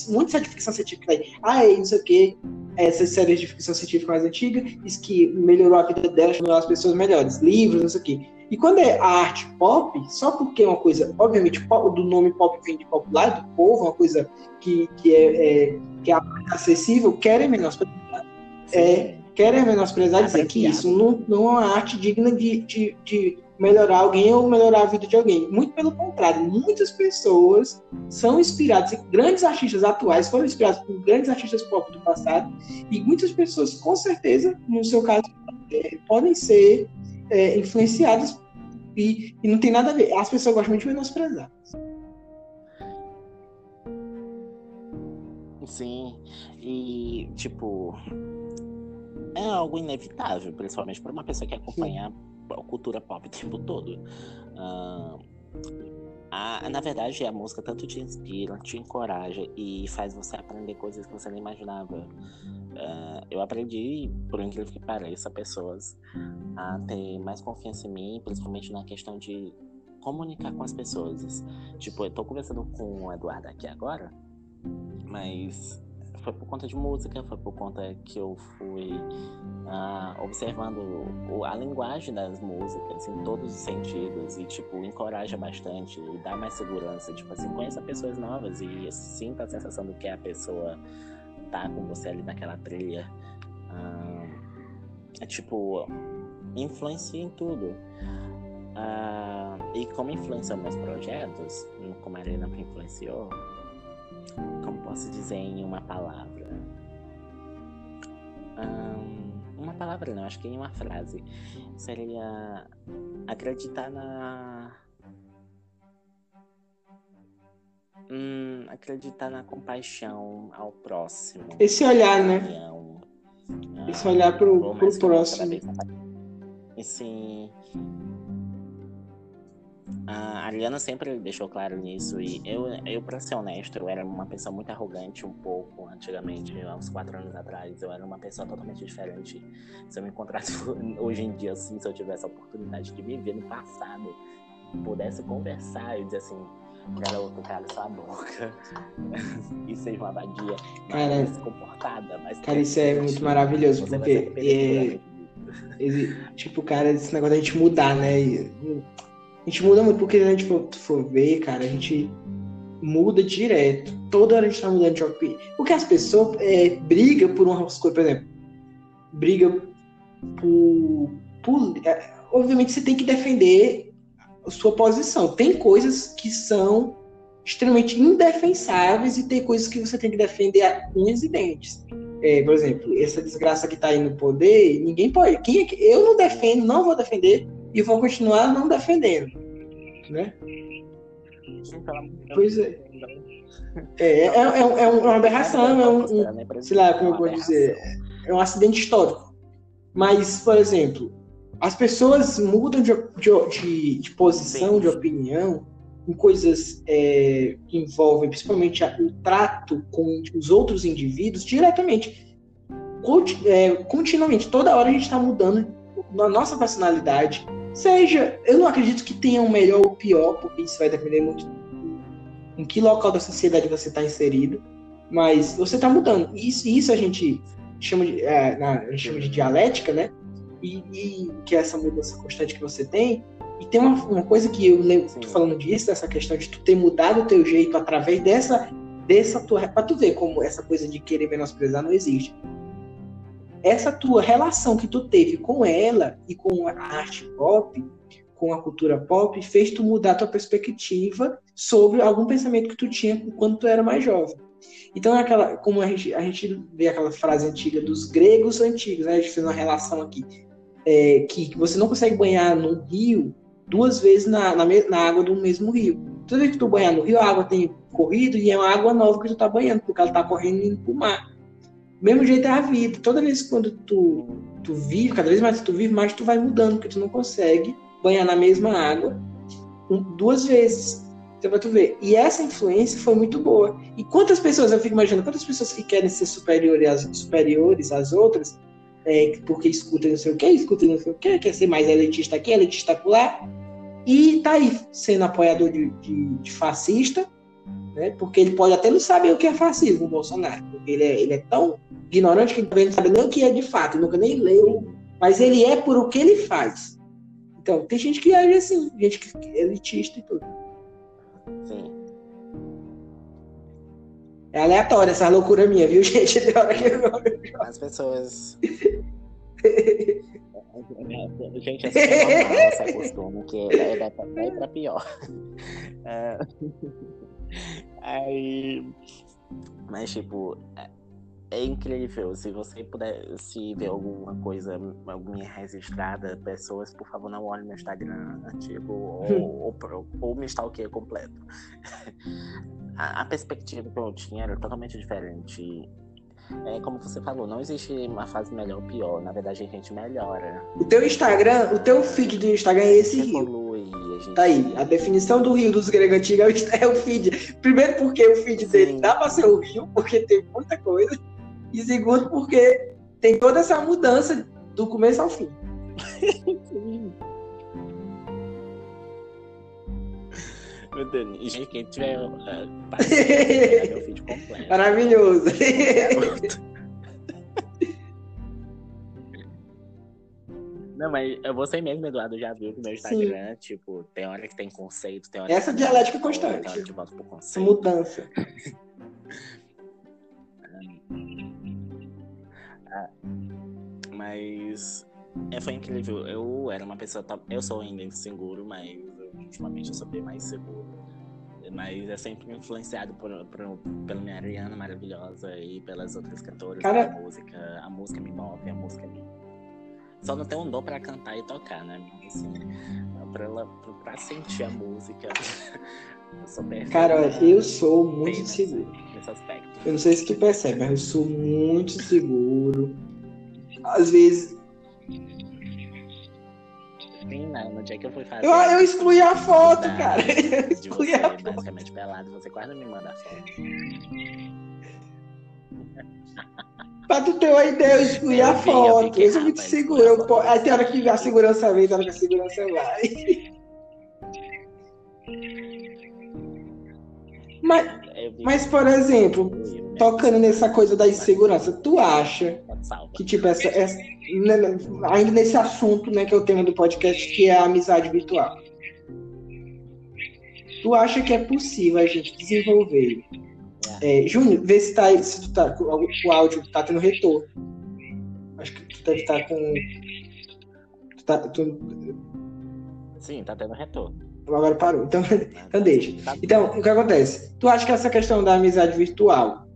muita série de ficção científica aí. Ah, é isso aqui, essas séries de ficção científica mais antigas, isso que melhorou a vida delas, tornou as pessoas melhores, livros, não sei o quê. E quando é a arte pop, só porque é uma coisa, obviamente, pop, do nome pop vem de popular, do povo, uma coisa que, que, é, é que é acessível, querem menosprezar. É, querem menosprezar dizer que isso não, não é uma arte digna de, de, de melhorar alguém ou melhorar a vida de alguém. Muito pelo contrário, muitas pessoas são inspiradas, grandes artistas atuais foram inspirados por grandes artistas pop do passado, e muitas pessoas, com certeza, no seu caso, é, podem ser é, influenciadas e, e, não tem nada a ver. As pessoas gostam muito de menosprezar. Sim, e tipo, é algo inevitável, principalmente para uma pessoa que acompanha Sim cultura pop o tempo todo. Uh, a, na verdade, a música tanto te inspira, te encoraja e faz você aprender coisas que você nem imaginava. Uh, eu aprendi, por incrível que pareça, pessoas a ter mais confiança em mim, principalmente na questão de comunicar com as pessoas. Tipo, eu tô conversando com o Eduardo aqui agora, mas foi por conta de música, foi por conta que eu fui ah, observando a linguagem das músicas em todos os sentidos e, tipo, encoraja bastante e dá mais segurança. Tipo assim, conheça pessoas novas e sinta a sensação do que a pessoa tá com você ali naquela trilha. Ah, é tipo, influencia em tudo. Ah, e como influencia meus projetos, como a Arena me influenciou, como posso dizer em uma palavra? Um, uma palavra não, acho que em uma frase. Seria acreditar na. Hum, acreditar na compaixão ao próximo. Esse olhar, né? Esse olhar pro, pro próximo. Esse a Ariana sempre deixou claro nisso e eu, eu para ser honesto, eu era uma pessoa muito arrogante um pouco antigamente, há uns quatro anos atrás, eu era uma pessoa totalmente diferente. Se eu me encontrasse hoje em dia, assim, se eu tivesse a oportunidade de me ver no passado, pudesse conversar e dizer assim, garoto, cala sua boca e seja uma vadia mais comportada, mais Cara, isso é muito maravilhoso, porque é, tipo, cara, esse negócio da gente mudar, né? A gente muda muito, porque se a gente for, for ver, cara, a gente muda direto. Toda hora a gente tá mudando de opinião. Porque as pessoas é, brigam por umas coisas, por exemplo, briga por. por é, obviamente você tem que defender a sua posição. Tem coisas que são extremamente indefensáveis e tem coisas que você tem que defender a unhas e dentes. É, por exemplo, essa desgraça que está aí no poder, ninguém pode. Quem é eu não defendo, não vou defender e vou continuar não defendendo, né? Pois é. É, é, é, é uma aberração, é um, um, sei lá como eu vou dizer, é um acidente histórico. Mas, por exemplo, as pessoas mudam de, de, de posição, de opinião, em coisas é, que envolvem principalmente o trato com os outros indivíduos diretamente, é, continuamente. Toda hora a gente está mudando na nossa personalidade, Seja, eu não acredito que tenha um melhor ou pior, porque isso vai depender muito em que local da sociedade você está inserido, mas você está mudando. Isso, isso a gente chama de, é, na, a gente chama de dialética, né? E, e, que é essa mudança constante que você tem. E tem uma, uma coisa que eu lembro, tô falando disso, dessa questão de tu ter mudado o teu jeito através dessa, dessa tua. Pra tu ver como essa coisa de querer menosprezar não existe essa tua relação que tu teve com ela e com a arte pop, com a cultura pop, fez tu mudar tua perspectiva sobre algum pensamento que tu tinha quando tu era mais jovem. Então, é aquela, como a gente, a gente vê aquela frase antiga dos gregos antigos, né? a gente fez uma relação aqui, é, que você não consegue banhar no rio duas vezes na, na, na, água do mesmo rio. Toda vez que tu banhar no rio, a água tem corrido e é uma água nova que tu tá banhando, porque ela tá correndo indo pro mar. Mesmo jeito é a vida. Toda vez quando tu, tu vive, cada vez mais tu vive, mais tu vai mudando, porque tu não consegue banhar na mesma água duas vezes. Então, pra tu ver. E essa influência foi muito boa. E quantas pessoas, eu fico imaginando, quantas pessoas que querem ser superiores às, superiores às outras, é, porque escutam não sei o que, escutam não sei o que, quer ser mais elitista aqui, elitista lá, e tá aí sendo apoiador de, de, de fascista, né? Porque ele pode até não saber o que é fascismo, o Bolsonaro. Porque ele é, ele é tão ignorante que ele não sabe nem o que é de fato, nunca nem leu. Mas ele é por o que ele faz. Então, tem gente que age assim, gente que é elitista e tudo. Sim. É aleatório essa loucura minha, viu, gente? As pessoas. Gente, assim é normal esse acostumo, que é, é, é pra pior. É... Aí. Mas, tipo, é, é incrível. Se você puder, se ver alguma coisa, alguma registrada, pessoas, por favor, não olhem meu Instagram antigo ou, ou, ou, me stalkeia completo. a, a perspectiva que eu tinha era totalmente diferente é, como você falou, não existe uma fase melhor ou pior. Na verdade, a gente melhora. O teu Instagram, o teu feed do Instagram é esse Rio. Gente... Tá aí. A definição do rio dos gregos antigos é o feed. Primeiro porque o feed Sim. dele dá pra ser o rio, porque tem muita coisa. E segundo porque tem toda essa mudança do começo ao fim. Meu Deus, gente, quem tiver uh, meu vídeo completo. Maravilhoso. Não, mas você mesmo, Eduardo, já viu que meu Instagram, Sim. tipo, tem hora que tem conceito, tem hora Essa que dialética constante. Tem hora que volta pro conceito. Mudança. ah, mas é, foi incrível. Eu era uma pessoa. Eu sou ainda inseguro, mas ultimamente eu sou bem mais seguro. Mas é sempre influenciado por, por, pela minha Ariana maravilhosa e pelas outras cantoras Cara... da música. A música me move, a música me. Só não tenho um dom pra cantar e tocar, né? Assim, pra, ela, pra sentir a música. eu sou perfeita. Cara, eu sou muito seguro. Nesse aspecto. Eu não sei se tu percebe, mas eu sou muito seguro. Às vezes Menina, no dia que eu fui fazer. Eu, eu excluí a foto, da, cara. Eu excluí você, a foto. Basicamente pelado, você quase me manda a foto. pra tu ter uma ideia, eu excluí a foto. Eu, sou muito seguro. Eu, aí tem hora que a segurança vem, tem hora que a segurança vai. Mas, mas, por exemplo, tocando nessa coisa da insegurança, tu acha que, tipo, essa, essa, né, né, ainda nesse assunto, né, que é o tema do podcast, que é a amizade virtual. Tu acha que é possível a gente desenvolver? É, Júnior, vê se, tá, se tu tá, o, áudio tá tendo retorno. Acho que tu deve estar tá com. Tu tá, tu... Sim, tá tendo retorno. Agora parou. Então, então deixa. Tá então, o que acontece? Tu acha que essa questão da amizade virtual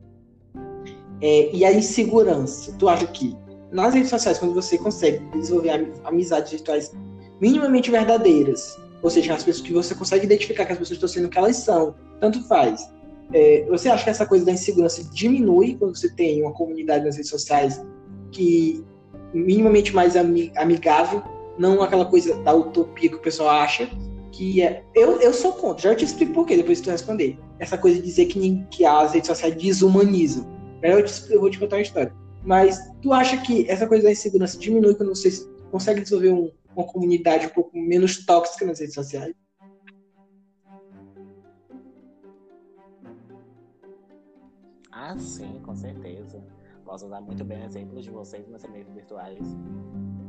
é, e a insegurança, tu acha que nas redes sociais, quando você consegue desenvolver amizades virtuais minimamente verdadeiras, ou seja, as pessoas que você consegue identificar que as pessoas estão sendo o que elas são, tanto faz. É, você acha que essa coisa da insegurança diminui quando você tem uma comunidade nas redes sociais que minimamente mais amigável, não aquela coisa da utopia que o pessoal acha, que é. Eu, eu sou contra, já te explico por quê, depois tu responder. Essa coisa de dizer que, que as redes sociais desumanizam. Eu, te, eu vou te contar uma história. Mas tu acha que essa coisa da insegurança diminui quando você consegue desenvolver um, uma comunidade um pouco menos tóxica nas redes sociais? Ah, sim, com certeza. Posso dar muito bem exemplos de vocês meus amigos virtuais.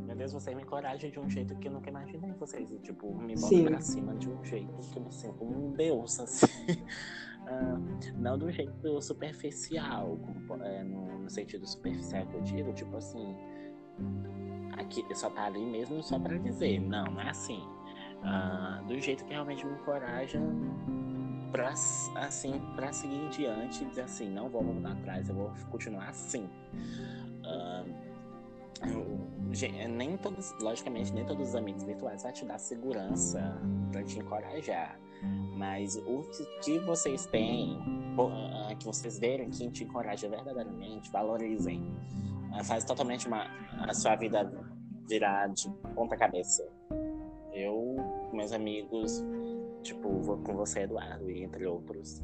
Meu Deus, vocês me encorajam de um jeito que eu nunca imaginei vocês. Tipo, me botam pra cima de um jeito que eu me sinto um deus, assim. Uh, não do jeito superficial, como, é, no, no, sentido superficial que eu digo, tipo assim, aqui só tá ali mesmo só para dizer, não, não é assim. Uh, do jeito que realmente me encoraja para assim, para seguir em diante dizer assim, não vou voltar atrás, eu vou continuar assim. Uh, nem todos, logicamente, nem todos os amigos virtuais vão te dar segurança para te encorajar. Mas o que vocês têm, ah, que vocês verem que te encoraja verdadeiramente, valorizem. Ah, faz totalmente uma, a sua vida virar de ponta cabeça. Eu, meus amigos, tipo, com você, Eduardo, e entre outros.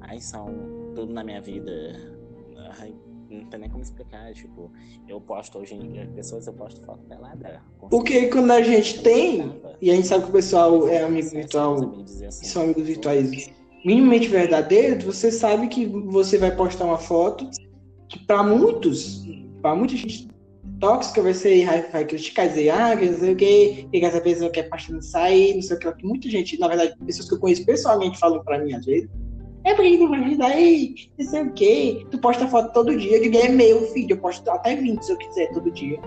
Aí são tudo na minha vida. Ai, não tem nem como explicar, tipo, eu posto hoje em dia, pessoas eu posto foto pelada. Porque quando a gente tem, e a gente sabe que o pessoal é amigo virtual, assim, são amigos virtuais minimamente verdadeiros, você sabe que você vai postar uma foto que para muitos, para muita gente tóxica ser, vai, vai criticar, dizer, ah, não sei o que, que essa pessoa quer sair, não sei o que, muita gente, na verdade, pessoas que eu conheço pessoalmente falam para mim às vezes, é porque tu vai ajudar aí, não sei o quê. Tu posta foto todo dia. Eu digo, é meu filho, eu posto até 20 se eu quiser todo dia.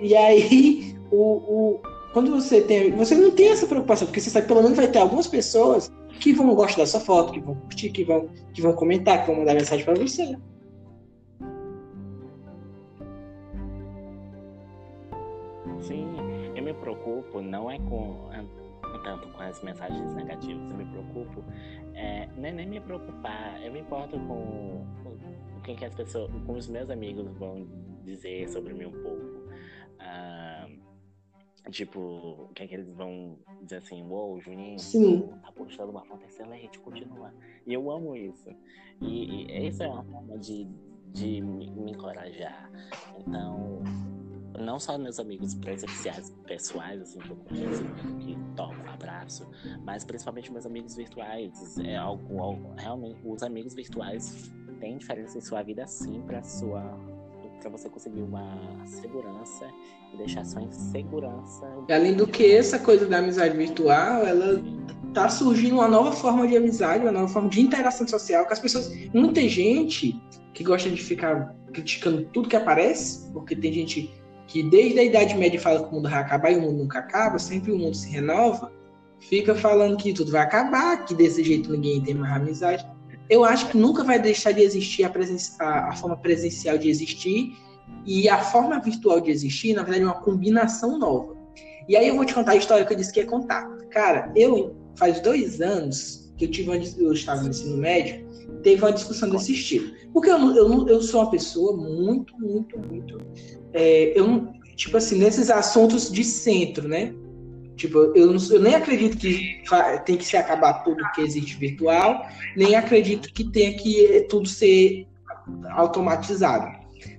E aí, o, o, quando você tem. Você não tem essa preocupação, porque você sabe que pelo menos vai ter algumas pessoas que vão gostar da sua foto, que vão curtir, que vão, que vão comentar, que vão mandar mensagem para você. Preocupo não é com tanto com as mensagens negativas, eu me preocupo é, nem, nem me preocupar, eu me importo com, com, quem que as pessoas, com os meus amigos vão dizer sobre mim um pouco. Ah, tipo, o que, é que eles vão dizer assim, uou, wow, Juninho, Sim. tá postando uma foto excelente, continua. E eu amo isso. E, e isso é uma forma de, de me, me encorajar. Então, não só meus amigos presenciais, pessoais, assim, que eu conheço, que toco, abraço, mas principalmente meus amigos virtuais. É algo, algo realmente, os amigos virtuais têm diferença em sua vida, sim, para sua para você conseguir uma segurança e deixar sua insegurança. Além do que essa coisa da amizade virtual, ela tá surgindo uma nova forma de amizade, uma nova forma de interação social, que as pessoas, muita gente que gosta de ficar criticando tudo que aparece, porque tem gente que desde a Idade Média fala que o mundo vai acabar e o mundo nunca acaba, sempre o mundo se renova, fica falando que tudo vai acabar, que desse jeito ninguém tem mais amizade. Eu acho que nunca vai deixar de existir a, a, a forma presencial de existir e a forma virtual de existir, na verdade, é uma combinação nova. E aí eu vou te contar a história que eu disse que ia contar. Cara, eu faz dois anos que eu tive eu estava no ensino médio, teve uma discussão desse estilo. Porque eu, eu, eu sou uma pessoa muito, muito, muito é, eu tipo assim, nesses assuntos de centro, né? Tipo, eu, não, eu nem acredito que tem que se acabar tudo que existe virtual, nem acredito que tenha que tudo ser automatizado.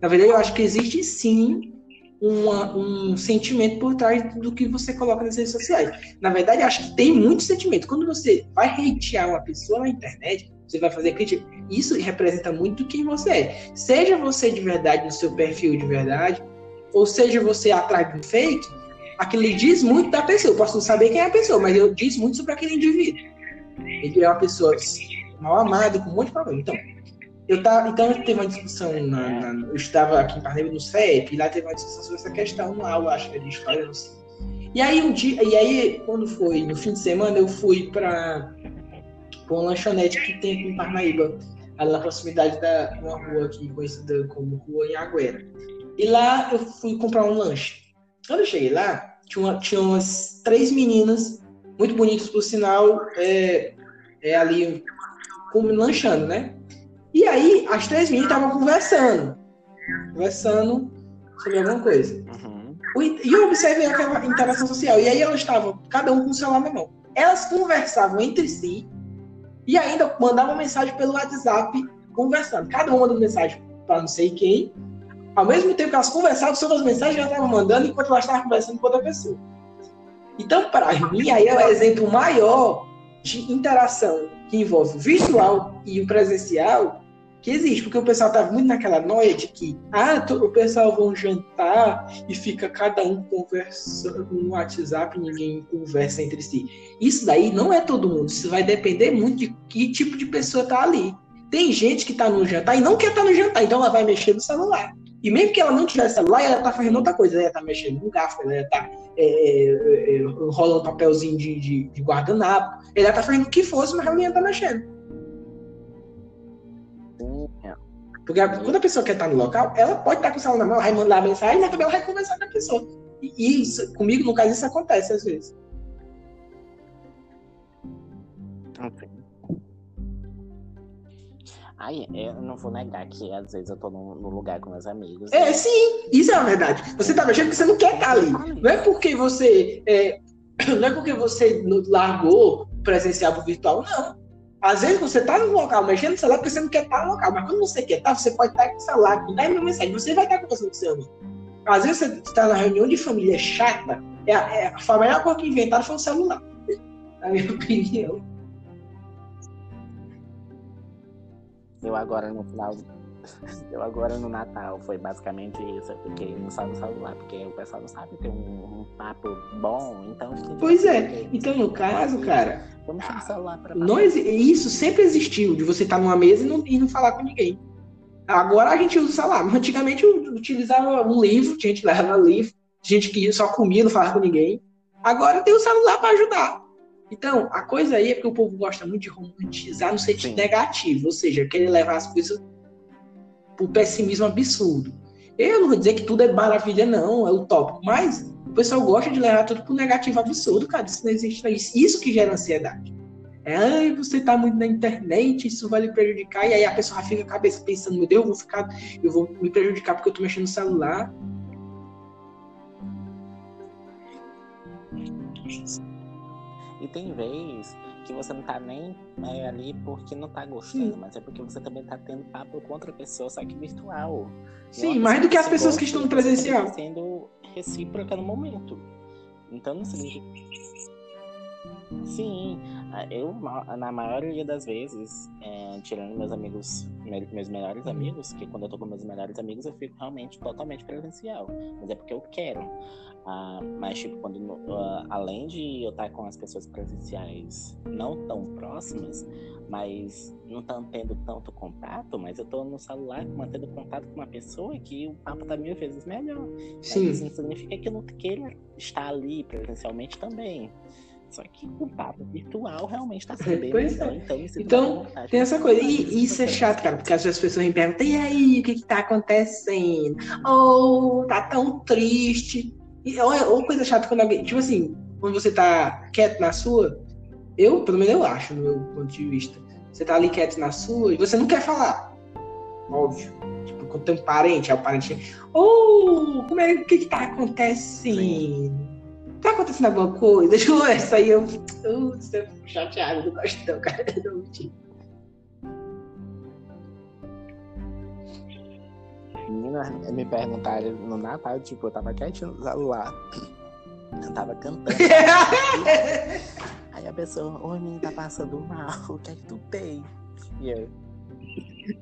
Na verdade, eu acho que existe sim uma, um sentimento por trás do que você coloca nas redes sociais. Na verdade, acho que tem muito sentimento. Quando você vai hatear uma pessoa na internet, você vai fazer crítica. Isso representa muito quem você é. Seja você de verdade no seu perfil de verdade, ou seja você de um fake, aquilo diz muito da pessoa. Eu posso não saber quem é a pessoa, mas eu diz muito sobre aquele indivíduo. Ele é uma pessoa mal amada, com um monte de problema. Então, eu tava, então teve uma discussão na, na, eu estava aqui em Parnaíba no CEP, e lá teve uma discussão sobre essa questão, uma aula, acho que é de história, não sei. E aí um dia, e aí quando foi no fim de semana, eu fui para uma lanchonete que tem aqui em Parnaíba, ali na proximidade da uma rua aqui conhecida como Rua Anhanguera. E lá eu fui comprar um lanche. Quando eu cheguei lá, tinha, uma, tinha umas três meninas, muito bonitas por sinal, é, é ali lanchando, né? E aí as três meninas estavam conversando, conversando sobre alguma coisa. Uhum. E eu observei aquela interação social. E aí elas estavam, cada um com o celular na mão. Elas conversavam entre si e ainda mandava mensagem pelo WhatsApp conversando. Cada uma mandando mensagem para não sei quem. Ao mesmo tempo que elas conversavam sobre as mensagens, elas estavam mandando enquanto elas estavam conversando com outra pessoa. Então, para mim, aí é o exemplo maior de interação que envolve o virtual e o presencial que existe, porque o pessoal estava muito naquela noia de que ah, o pessoal vão jantar e fica cada um conversando no WhatsApp ninguém conversa entre si. Isso daí não é todo mundo, isso vai depender muito de que tipo de pessoa tá ali. Tem gente que tá no jantar e não quer estar tá no jantar, então ela vai mexer no celular. E mesmo que ela não tiver celular, ela tá fazendo outra coisa. Ela tá mexendo no garfo, ela tá é, é, é, enrolando papelzinho de, de, de guardanapo. Ela tá fazendo o que fosse, mas ela tá mexendo. Porque quando a pessoa quer estar no local, ela pode estar com o celular na mão, vai mandar mensagem, mas também ela vai conversar com a pessoa. E isso, comigo, no caso, isso acontece às vezes. Ok. Ai, eu não vou negar que às vezes eu tô no, no lugar com meus amigos. É, sim, isso é a verdade. Você tá mexendo que você não quer estar ali. Não é porque você. É, não é porque você largou presencial pro virtual, não. Às vezes você tá no local mexendo no celular porque você não quer estar no local, mas quando você quer estar, você pode estar com o celular, com 10 mil mensagens, você vai estar conversando com seu amigo. Às vezes você está na reunião de família chata, é a, é a maior coisa que inventaram foi o celular. Na minha opinião. Eu agora no final. Eu agora no Natal foi basicamente isso. Eu fiquei no celular, porque o pessoal não sabe ter um, um papo bom, então. Pois é. Então, no caso, cara. Vamos no celular pra nós, Isso sempre existiu, de você estar numa mesa e não, e não falar com ninguém. Agora a gente usa o celular. Mas antigamente eu utilizava um livro, tinha gente que levava livro, gente que só comia, não falava com ninguém. Agora tem o celular para ajudar. Então, a coisa aí é porque o povo gosta muito de romantizar no sentido Sim. negativo, ou seja, querer levar as coisas pro pessimismo absurdo. Eu não vou dizer que tudo é maravilha, não, é utópico, mas o pessoal gosta de levar tudo pro negativo absurdo, cara. Isso não existe, isso, isso que gera ansiedade. É, ai, você tá muito na internet, isso vai lhe prejudicar, e aí a pessoa fica a cabeça pensando, meu Deus, eu vou ficar, eu vou me prejudicar porque eu tô mexendo no celular. E tem vez que você não tá nem é, ali porque não tá gostando, Sim. mas é porque você também tá tendo papo com outra pessoa, só que virtual. Sim, mais do que as pessoas que estão no presencial. Sendo recíproca no momento. Então não significa. Sim, eu, na maioria das vezes, é, tirando meus amigos, meus melhores amigos, que quando eu tô com meus melhores amigos eu fico realmente totalmente presencial. Mas é porque eu quero. Ah, mas, tipo, quando, uh, além de eu estar com as pessoas presenciais não tão próximas, mas não estão tendo tanto contato, mas eu tô no celular mantendo contato com uma pessoa que o papo tá mil vezes melhor. Sim. Mas isso não significa que eu não queira estar ali presencialmente também. Só que o papo virtual realmente está sendo bem pois melhor. É. Então, então tem essa coisa. E isso é chato, cara, porque às vezes as pessoas me perguntam, e aí, o que que tá acontecendo? Ou oh, tá tão triste. Ou, ou coisa chata quando alguém. Tipo assim, quando você tá quieto na sua, eu, pelo menos eu acho, no meu ponto de vista. Você tá ali quieto na sua e você não quer falar. Óbvio. Tipo, quando tem um parente, aí o parente. Ô, oh, como é que, que tá acontecendo? Sim tá acontecendo alguma coisa? Deixa eu ver, isso aí eu, eu, eu fico chateado, não gosto não, cara, não mentir. Menina, me perguntaram no Natal, tipo, eu tava quietinho no celular. Eu tava cantando. Aí a pessoa, oi, menina, tá passando mal, o que é que tu tem? E eu,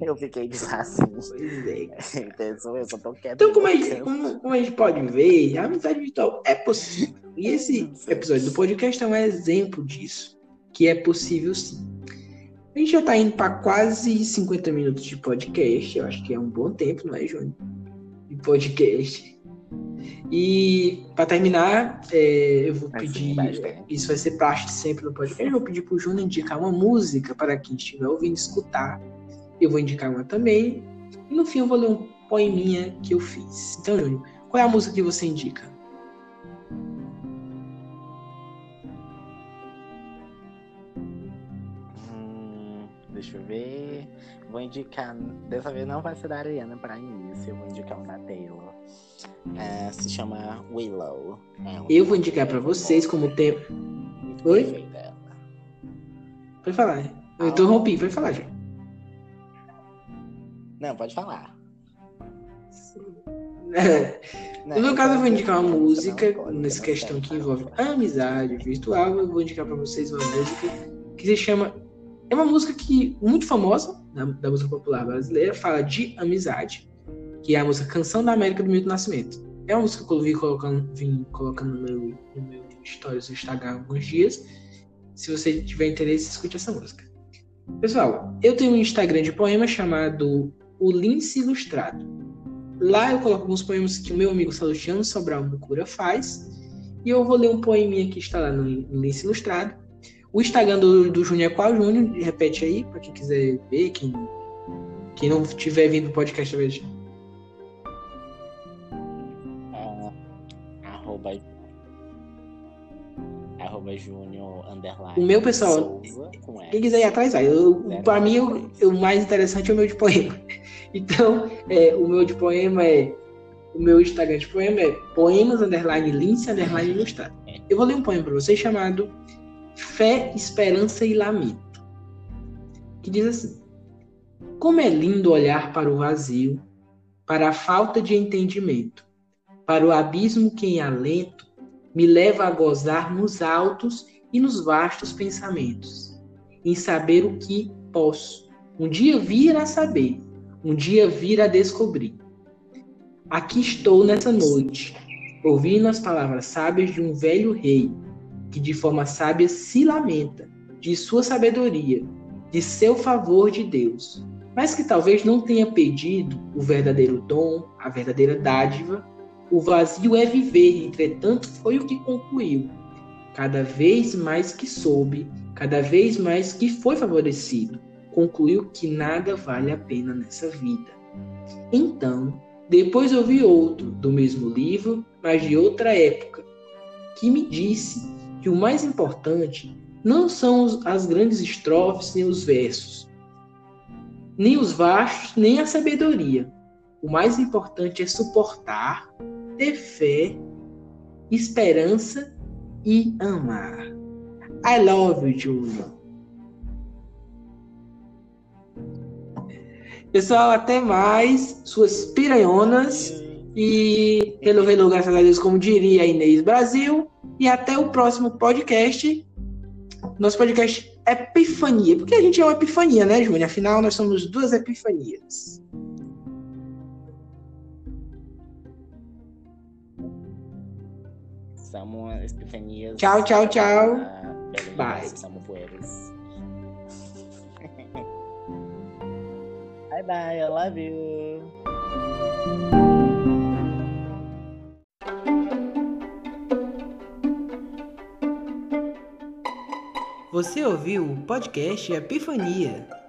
eu fiquei assim. Pois é. Então, eu só tô quieto. Então, como a, gente, como, como a gente pode ver, a amizade virtual é possível. E esse episódio do podcast é um exemplo disso. Que é possível sim. A gente já tá indo para quase 50 minutos de podcast. Eu acho que é um bom tempo, não é, Júnior? De podcast. E para terminar, é, eu vou vai pedir. Isso vai ser parte sempre no podcast. Eu vou pedir pro Júnior indicar uma música para quem estiver ouvindo escutar eu vou indicar uma também. E no fim eu vou ler um poeminha que eu fiz. Então, Júnior, qual é a música que você indica? Deixa eu ver. Vou indicar. Dessa vez não vai ser da Ariana para início. Eu vou indicar um da Taylor. É, se chama Willow. É um eu vou indicar para vocês como tempo. Oi? Pode falar. Eu interrompi, pode falar, gente. Não, pode falar. no meu caso, eu vou indicar uma música nessa questão que envolve amizade virtual. Eu vou indicar para vocês uma música que se chama. É uma música que muito famosa da, da música popular brasileira, fala de amizade, que é a música Canção da América do Milton Nascimento. É uma música que eu vim colocando, vim colocando no meu, no meu stories do Instagram alguns dias. Se você tiver interesse, escute essa música. Pessoal, eu tenho um Instagram de poema chamado o Lince Ilustrado. Lá eu coloco alguns poemas que o meu amigo Salustiano Sobral Mucura faz. E eu vou ler um poeminha que está lá no, no Lince Ilustrado. O Instagram do, do Júnior é qual Júnior? Repete aí, para quem quiser ver, quem Quem não tiver vindo do podcast, veja. É, arroba, arroba júnior underline. O meu pessoal, Souza, quem quiser ir atrás, vai. Pra mim, o, o mais interessante é o meu de poema. Então, é, o meu de poema é. O meu Instagram de poema é poemas underline lince underline ilustrado. Eu vou ler um poema para vocês chamado Fé, Esperança e Lamento. Que diz assim: Como é lindo olhar para o vazio, para a falta de entendimento, para o abismo que em alento me leva a gozar nos altos e nos vastos pensamentos, em saber o que posso um dia vir a saber, um dia vir a descobrir. Aqui estou nessa noite, ouvindo as palavras sábias de um velho rei, que de forma sábia se lamenta de sua sabedoria, de seu favor de Deus, mas que talvez não tenha pedido o verdadeiro dom, a verdadeira dádiva. O vazio é viver, entretanto, foi o que concluiu. Cada vez mais que soube, cada vez mais que foi favorecido, concluiu que nada vale a pena nessa vida. Então, depois ouvi outro, do mesmo livro, mas de outra época, que me disse que o mais importante não são as grandes estrofes nem os versos, nem os vastos, nem a sabedoria. O mais importante é suportar, ter fé, esperança e amar. I love you, Júnior. Pessoal, até mais. Suas piranhonas. E hello, hello, graças a Deus, como diria a Inês Brasil. E até o próximo podcast. Nosso podcast Epifania. Porque a gente é uma epifania, né, Júnior? Afinal, nós somos duas epifanias. Somos epifanias. Tchau, tchau, tchau. Pelo Bye. bye bye, I love you. Você ouviu o podcast Epifania.